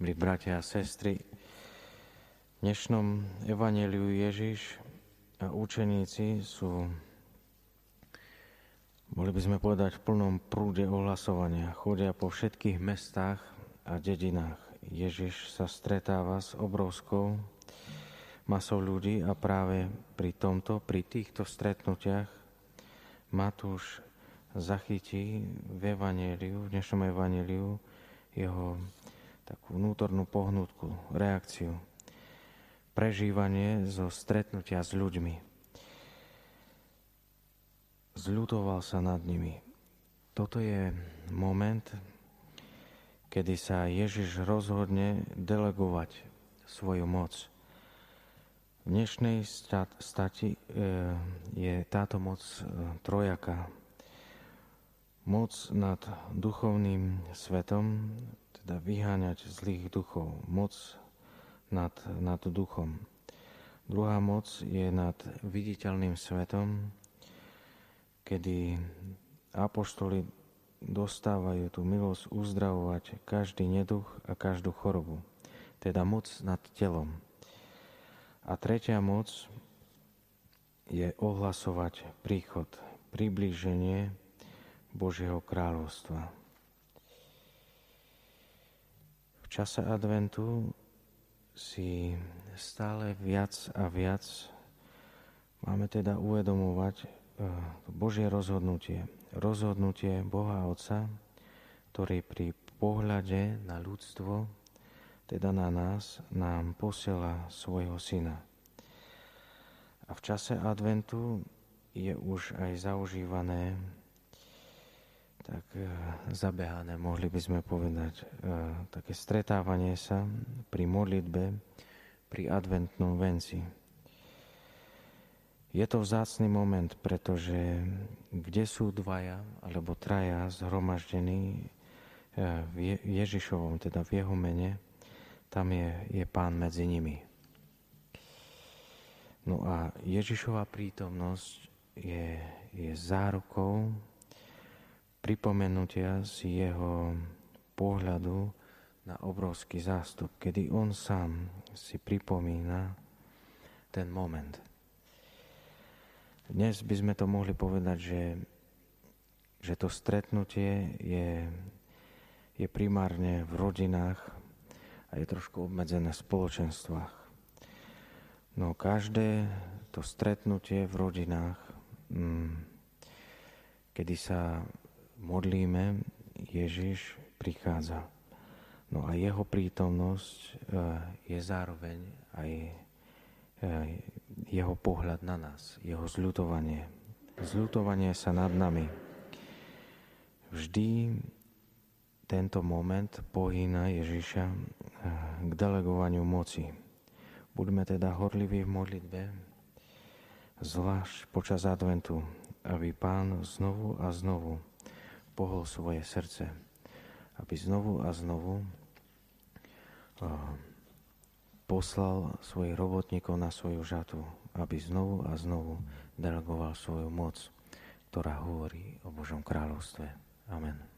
milí bratia a sestry. V dnešnom evaneliu Ježiš a učeníci sú, boli by sme povedať, v plnom prúde ohlasovania. Chodia po všetkých mestách a dedinách. Ježiš sa stretáva s obrovskou masou ľudí a práve pri tomto, pri týchto stretnutiach Matúš zachytí v evaneliu, v dnešnom evaneliu jeho takú vnútornú pohnutku, reakciu, prežívanie zo stretnutia s ľuďmi. Zľutoval sa nad nimi. Toto je moment, kedy sa Ježiš rozhodne delegovať svoju moc. V dnešnej stati e, je táto moc e, trojaka. Moc nad duchovným svetom, teda vyháňať zlých duchov. Moc nad, nad duchom. Druhá moc je nad viditeľným svetom, kedy apoštoli dostávajú tú milosť uzdravovať každý neduch a každú chorobu. Teda moc nad telom. A tretia moc je ohlasovať príchod, priblíženie Božieho kráľovstva. V čase adventu si stále viac a viac máme teda uvedomovať eh, Božie rozhodnutie. Rozhodnutie Boha Otca, ktorý pri pohľade na ľudstvo teda na nás, nám posiela svojho syna. A v čase adventu je už aj zaužívané, tak e, zabehané, mohli by sme povedať, e, také stretávanie sa pri modlitbe, pri adventnom venci. Je to vzácný moment, pretože kde sú dvaja alebo traja zhromaždení e, v Ježišovom, teda v jeho mene, tam je, je pán medzi nimi. No a Ježišova prítomnosť je, je zárukou pripomenutia si jeho pohľadu na obrovský zástup, kedy on sám si pripomína ten moment. Dnes by sme to mohli povedať, že, že to stretnutie je, je primárne v rodinách, a je trošku obmedzené v spoločenstvách. No každé to stretnutie v rodinách, mm, kedy sa modlíme, Ježiš prichádza. No a jeho prítomnosť e, je zároveň aj e, jeho pohľad na nás, jeho zľutovanie. Zľutovanie sa nad nami. Vždy tento moment pohýna Ježiša eh, k delegovaniu moci. Buďme teda horliví v modlitbe, zvlášť počas adventu, aby Pán znovu a znovu pohol svoje srdce, aby znovu a znovu eh, poslal svojich robotníkov na svoju žatu, aby znovu a znovu delegoval svoju moc, ktorá hovorí o Božom kráľovstve. Amen.